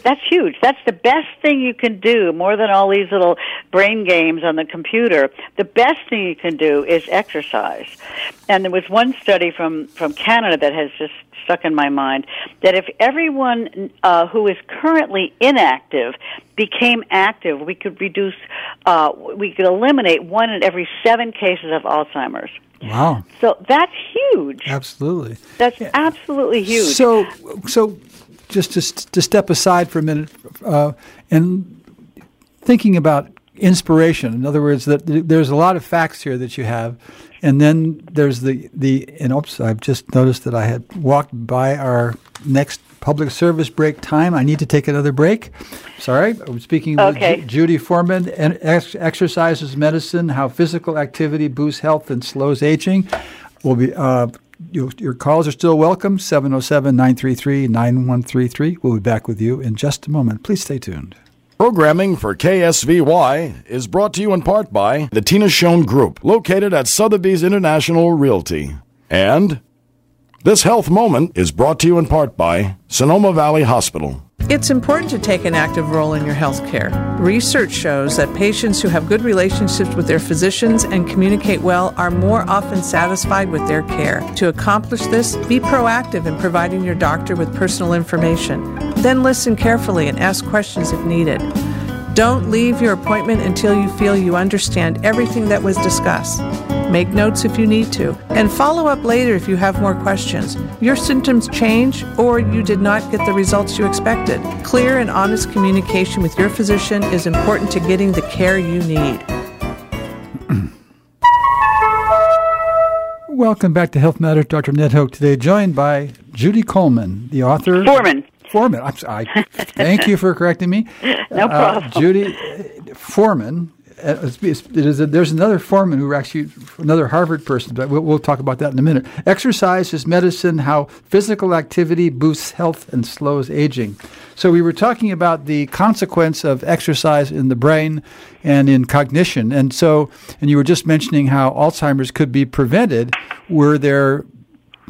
That's huge. That's the best thing you can do, more than all these little brain games on the computer. The best thing you can do is exercise. And there was one study from, from Canada that has just stuck in my mind that if everyone uh, who is currently inactive became active, we could reduce, uh, we could eliminate one in every seven cases of Alzheimer's. Wow, So that's huge. absolutely. That's absolutely huge. So, so just to, to step aside for a minute, uh, and thinking about inspiration. In other words, that there's a lot of facts here that you have, and then there's the the. And oops, I've just noticed that I had walked by our next public service break time. I need to take another break. Sorry, I'm speaking okay. with Ju- Judy Foreman. And ex- Exercise is Medicine, how physical activity boosts health and slows aging. We'll be. Uh, you, your calls are still welcome 707 933 9133. We'll be back with you in just a moment. Please stay tuned. Programming for KSVY is brought to you in part by the Tina Schoen Group, located at Sotheby's International Realty. And this health moment is brought to you in part by Sonoma Valley Hospital. It's important to take an active role in your health care. Research shows that patients who have good relationships with their physicians and communicate well are more often satisfied with their care. To accomplish this, be proactive in providing your doctor with personal information. Then listen carefully and ask questions if needed. Don't leave your appointment until you feel you understand everything that was discussed. Make notes if you need to, and follow up later if you have more questions. Your symptoms change, or you did not get the results you expected. Clear and honest communication with your physician is important to getting the care you need. Welcome back to Health Matters. Dr. Ned Hoke today, joined by Judy Coleman, the author. Foreman. Foreman. I'm sorry. Thank you for correcting me. <laughs> No problem. Uh, Judy uh, Foreman. Uh, it is a- there's another Foreman who actually, another Harvard person, but we'll, we'll talk about that in a minute. Exercise is medicine, how physical activity boosts health and slows aging. So we were talking about the consequence of exercise in the brain and in cognition. And so, and you were just mentioning how Alzheimer's could be prevented were there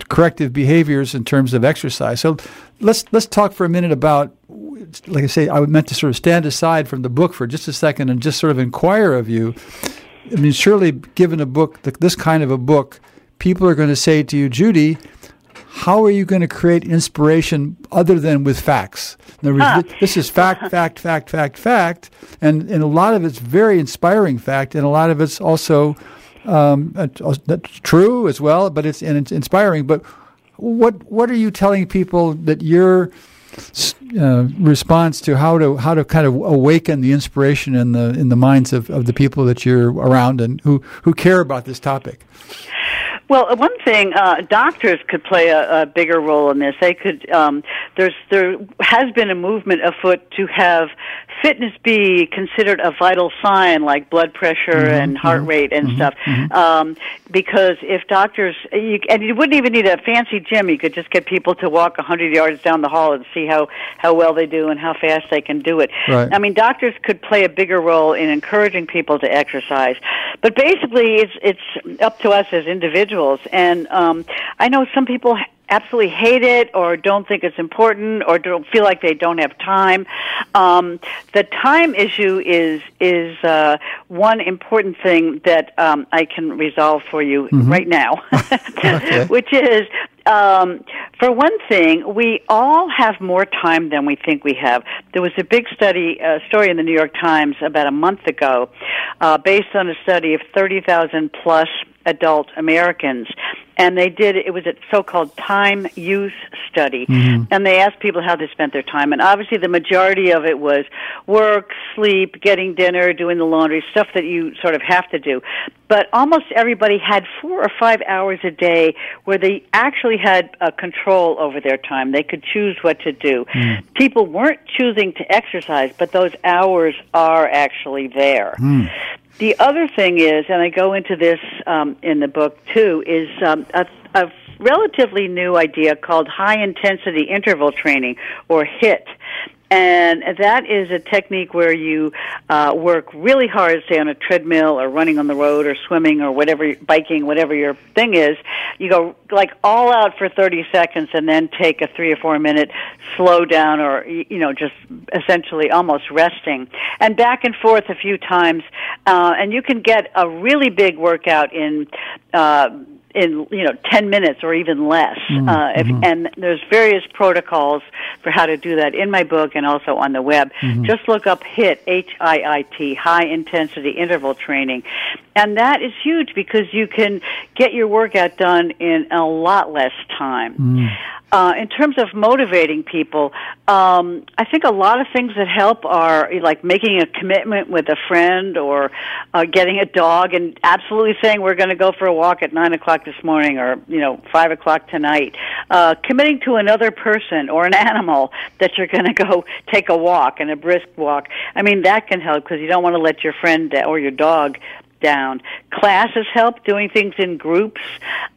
corrective behaviors in terms of exercise. So let's let's talk for a minute about like I say I meant to sort of stand aside from the book for just a second and just sort of inquire of you. I mean surely given a book this kind of a book people are going to say to you Judy how are you going to create inspiration other than with facts? In other words, this is fact, <laughs> fact, fact, fact, fact, and, and a lot of it's very inspiring fact, and a lot of it's also um, that's true as well, but it's and it's inspiring. But what what are you telling people that your uh, response to how to how to kind of awaken the inspiration in the in the minds of, of the people that you're around and who, who care about this topic? Well, one thing, uh, doctors could play a, a bigger role in this. They could. Um, there's there has been a movement afoot to have fitness be considered a vital sign, like blood pressure and heart rate and stuff. Um, because if doctors, you, and you wouldn't even need a fancy gym, you could just get people to walk a hundred yards down the hall and see how how well they do and how fast they can do it. Right. I mean, doctors could play a bigger role in encouraging people to exercise. But basically, it's it's up to us as individuals. And um, I know some people absolutely hate it or don't think it's important or don't feel like they don't have time. Um, the time issue is is uh, one important thing that um, I can resolve for you right now, <laughs> <laughs> Okay. which is um, for one thing, we all have more time than we think we have. There was a big study, uh, story in the New York Times about a month ago, uh, based on a study of 30,000 plus adult Americans. And they did, it was a so-called time use study. And they asked people how they spent their time. And obviously the majority of it was work, sleep, getting dinner, doing the laundry, stuff that you sort of have to do. But almost everybody had four or five hours a day where they actually had uh, control over their time. They could choose what to do. People weren't choosing to exercise, but those hours are actually there. The other thing is, and I go into this um, in the book too, is um, a, a relatively new idea called high intensity interval training, or HIIT. And that is a technique where you uh, work really hard, say on a treadmill or running on the road or swimming or whatever, biking, whatever your thing is. You go like all out for 30 seconds and then take a three or four minute slow down or, you know, just essentially almost resting. And back and forth a few times. Uh, and you can get a really big workout in, uh, in you know 10 minutes or even less mm, uh, if, mm-hmm. and there's various protocols for how to do that in my book and also on the web. Mm-hmm. Just look up HIIT h-i-i-t high intensity interval training. And that is huge because you can get your workout done in a lot less time mm. Uh, in terms of motivating people, um, I think a lot of things that help are like making a commitment with a friend or uh, getting a dog and absolutely saying we're going to go for a walk at nine o'clock this morning or you know five o'clock tonight. Uh, committing to another person or an <laughs> animal that you're going to go take a walk and a brisk walk. I mean that can help because you don't want to let your friend or your dog down. Classes help, doing things in groups.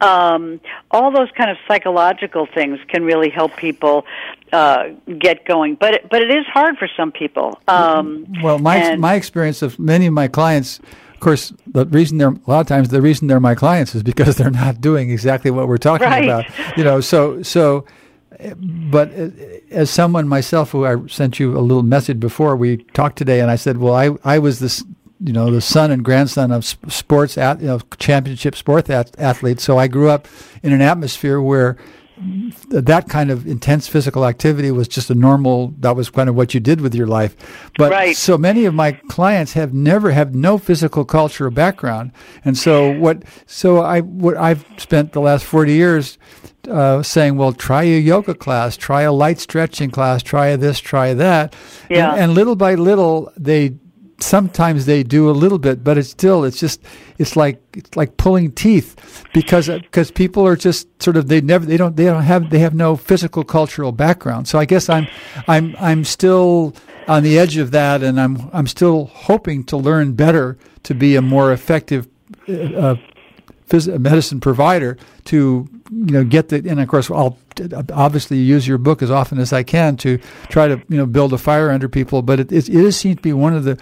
Um, all those kind of psychological things can really help people uh, get going. But it, but it is hard for some people. Um, well, my and- my experience of many of my clients. Of course, the reason they're a lot of times the reason they're my clients is because they're not doing exactly what we're talking Right. about. You know, so so. But uh, as someone myself, who I sent you a little message before we talked today, and I said, well, I I was this you know the son and grandson of sports at, you know, championship sport ath- athletes. So I grew up in an atmosphere where that kind of intense physical activity was just a normal. That was kind of what you did with your life. But Right. so many of my clients have never have no physical culture background, and so what? So I what I've spent the last forty years. Uh, saying, well, try a yoga class, try a light stretching class, try this, try that, Yeah. and, and little by little, they sometimes they do a little bit, but it's still it's just it's like it's like pulling teeth because because people are just sort of they never they don't they don't have they have no physical cultural background. So I guess I'm I'm I'm still on the edge of that, and I'm I'm still hoping to learn better to be a more effective. Uh, phys- medicine provider to you know get the and of course I'll obviously use your book as often as I can to try to you know build a fire under people but it, it, it seems to be one of the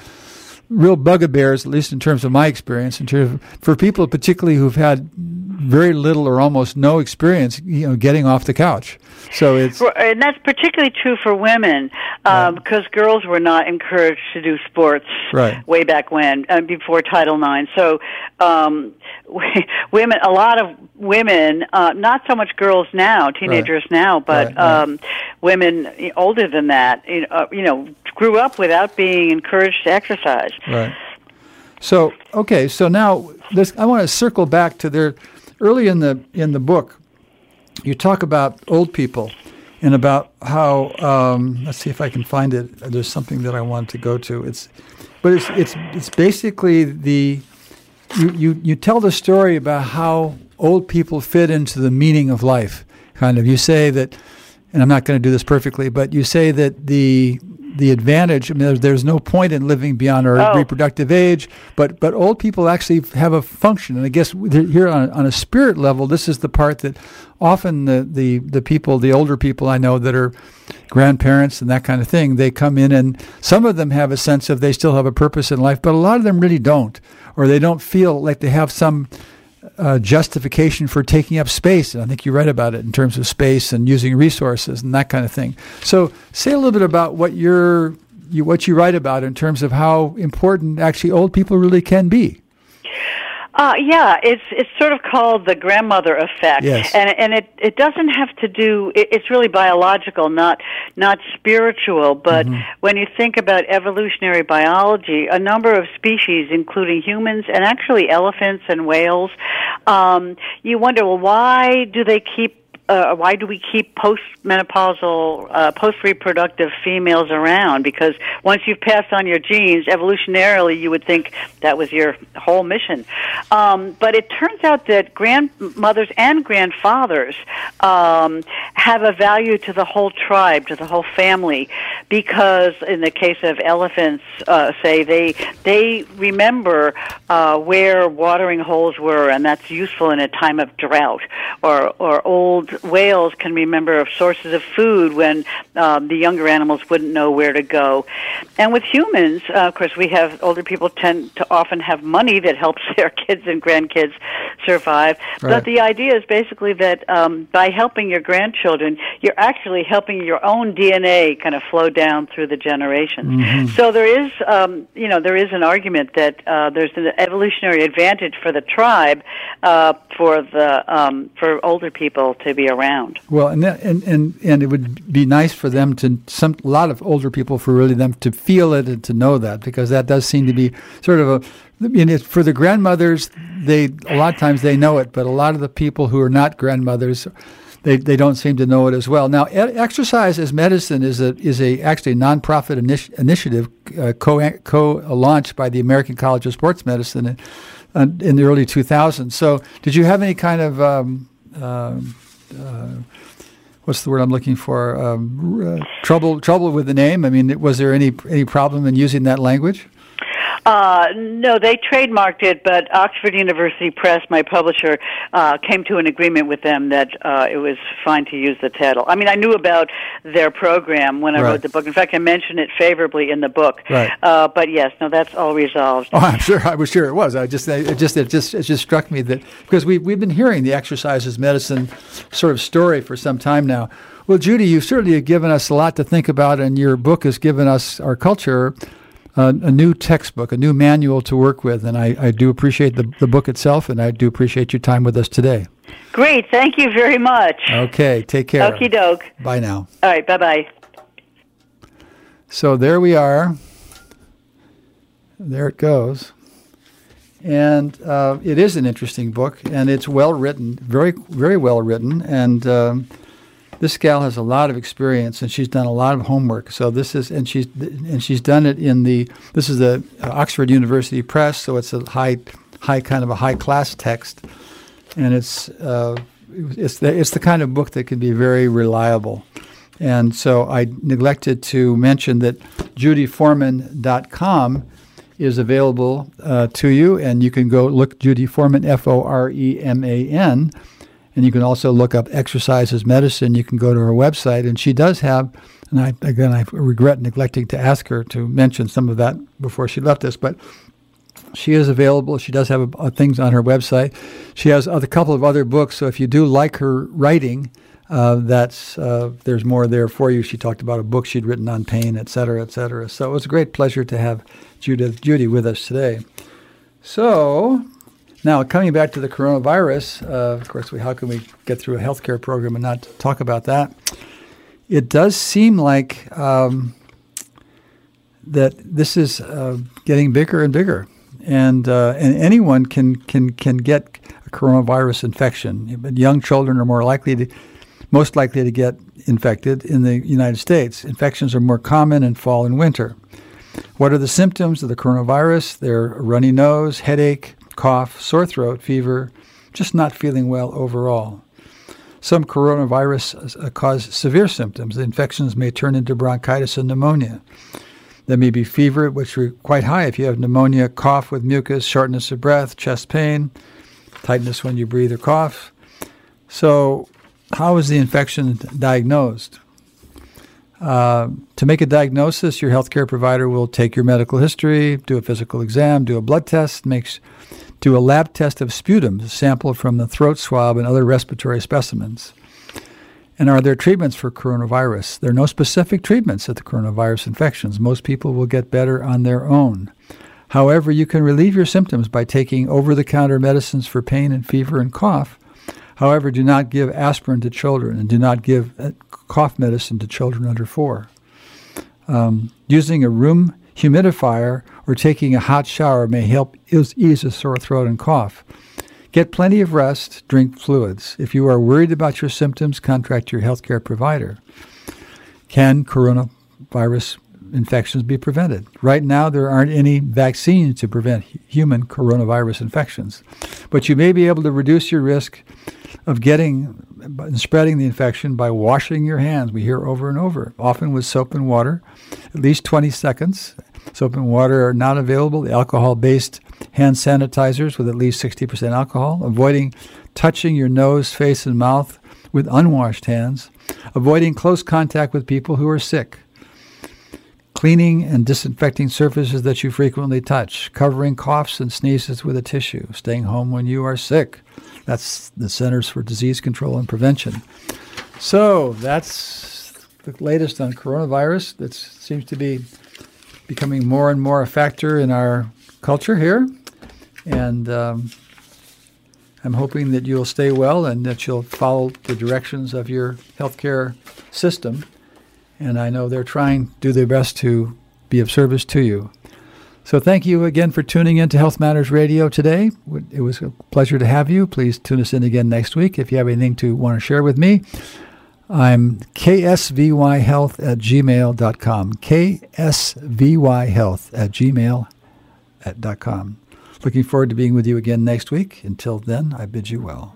real bugbears at least in terms of my experience in terms of, for people particularly who've had very little or almost no experience you know getting off the couch so it's and that's particularly true for women Right. um, because girls were not encouraged to do sports Right. way back when uh, before Title IX. So um, <laughs> women, a lot of women, uh, not so much girls now, teenagers now, but Right, right. Um, women older than that, you know, uh, you know, grew up without being encouraged to exercise. Right. So okay, so now this I want to circle back to there early in the in the book. You talk about old people and about how um, let's see if I can find it. There's something that I want to go to. It's but it's it's it's basically the you, you, you tell the story about how old people fit into the meaning of life. Kind of, you say that, and I'm not going to do this perfectly, but you say that the the advantage. I mean, there's, there's no point in living beyond our Oh. reproductive age, but but old people actually have a function. And I guess here on on a spirit level, this is the part that often the the the people, the older people I know that are grandparents and that kind of thing, they come in and some of them have a sense of they still have a purpose in life, but a lot of them really don't, or they don't feel like they have some uh, justification for taking up space. And I think you write about it in terms of space and using resources and that kind of thing. So, say a little bit about what you're, you, what you write about in terms of how important actually old people really can be. Uh, yeah, it's it's sort of called the grandmother effect, Yes. and and it it doesn't have to do. It, it's really biological, not not spiritual. But when you think about evolutionary biology, a number of species, including humans and actually elephants and whales, um, you wonder, well, why do they keep uh, why do we keep postmenopausal, uh, post-reproductive females around? Because once you've passed on your genes, evolutionarily, you would think that was your whole mission. Um, but it turns out that grandmothers and grandfathers um, have a value to the whole tribe, to the whole family, because in the case of elephants, uh, say they they remember uh, where watering holes were, and that's useful in a time of drought. Or or old whales can remember of sources of food when um, the younger animals wouldn't know where to go. And with humans, uh, of course, we have older people tend to often have money that helps <laughs> their kids and grandkids survive. Right. But the idea is basically that um, by helping your grandchildren, you're actually helping your own DNA kind of flow down through the generations. So there is, um, you know, there is an argument that uh, there's an evolutionary advantage for the tribe uh, for the um, for older people to be around. Well, and, that, and and and it would be nice for them to some a lot of older people for really them to feel it and to know that because that does seem to be sort of a. For the grandmothers, they a lot of times they know it, but a lot of the people who are not grandmothers, they, they don't seem to know it as well. Now, exercise as medicine is a is a actually a nonprofit initi- initiative uh, co co launched by the American College of Sports Medicine in, uh, in the early 2000s. So, did you have any kind of um, uh, what's the word I'm looking for? Um, uh, trouble trouble with the name. I mean, was there any any problem in using that language? Uh, no, they trademarked it, but Oxford University Press, my publisher, uh, came to an agreement with them that uh, it was fine to use the title. I mean, I knew about their program when I Right. wrote the book. In fact, I mentioned it favorably in the book. Right. Uh, but yes, no, that's all resolved. Oh, I'm sure. I was sure it was. I just, it just, it just, it just struck me that because we we've been hearing the Exercise is Medicine sort of story for some time now. Well, Judy, you certainly have given us a lot to think about, and your book has given us our culture a new textbook, a new manual to work with, and I, I do appreciate the the book itself, and I do appreciate your time with us today. Great, thank you very much. Okay, take care. Okie doke. Bye now. All right, bye bye. So there we are. There it goes. And uh, it is an interesting book, and it's well written, very, very well written. And um, this gal has a lot of experience, and she's done a lot of homework. So this is, and she's, and she's done it in the. This is the Oxford University Press, so it's a high, high kind of a high class text, and it's, uh, it's the, it's the kind of book that can be very reliable. And so I neglected to mention that judyforeman.com is available uh, to you, and you can go look Judy Foreman, F O R E M A N, and you can also look up Exercise is Medicine. You can go to her website, and she does have. And I again, I regret neglecting to ask her to mention some of that before she left us, but she is available. She does have uh, things on her website. She has a couple of other books. So if you do like her writing, uh, that's uh, there's more there for you. She talked about a book she'd written on pain, et cetera, et cetera. So it was a great pleasure to have Judith Judy with us today. So now coming back to the coronavirus, uh, of course, we, how can we get through a healthcare program and not talk about that? It does seem like um, that this is uh, getting bigger and bigger, and uh, and anyone can can can get a coronavirus infection. But young children are more likely to, most likely to get infected in the United States. Infections are more common in fall and winter. What are the symptoms of the coronavirus? They're runny nose, headache, cough, sore throat, fever, just not feeling well overall. Some coronavirus uh, cause severe symptoms. The infections may turn into bronchitis and pneumonia. There may be fever, which are quite high if you have pneumonia, cough with mucus, shortness of breath, chest pain, tightness when you breathe or cough. So, how is the infection diagnosed? Uh, to make a diagnosis, your healthcare provider will take your medical history, do a physical exam, do a blood test, makes, do a lab test of sputum, a sample from the throat swab and other respiratory specimens. And are there treatments for coronavirus? There are no specific treatments at the coronavirus infections. Most people will get better on their own. However, you can relieve your symptoms by taking over the counter medicines for pain and fever and cough. However, do not give aspirin to children and do not give uh, cough medicine to children under four. Um, using a room humidifier or taking a hot shower may help ease a sore throat and cough. Get plenty of rest, drink fluids. If you are worried about your symptoms, contact your healthcare provider. Can coronavirus infections be prevented? Right now, there aren't any vaccines to prevent human coronavirus infections, but you may be able to reduce your risk of getting and spreading the infection by washing your hands. We hear over and over, often with soap and water, at least 20 seconds. Soap and water are not available. The alcohol-based hand sanitizers with at least 60% alcohol. Avoiding touching your nose, face, and mouth with unwashed hands. Avoiding close contact with people who are sick. Cleaning and disinfecting surfaces that you frequently touch. Covering coughs and sneezes with a tissue. Staying home when you are sick. That's the Centers for Disease Control and Prevention. So that's the latest on coronavirus. That seems to be becoming more and more a factor in our culture here. And um, I'm hoping that you'll stay well and that you'll follow the directions of your healthcare system. And I know they're trying to do their best to be of service to you. So thank you again for tuning in to Health Matters Radio today. It was a pleasure to have you. Please tune us in again next week if you have anything to want to share with me. I'm ksvyhealth at gmail.com. ksvyhealth at gmail.com. Looking forward to being with you again next week. Until then, I bid you well.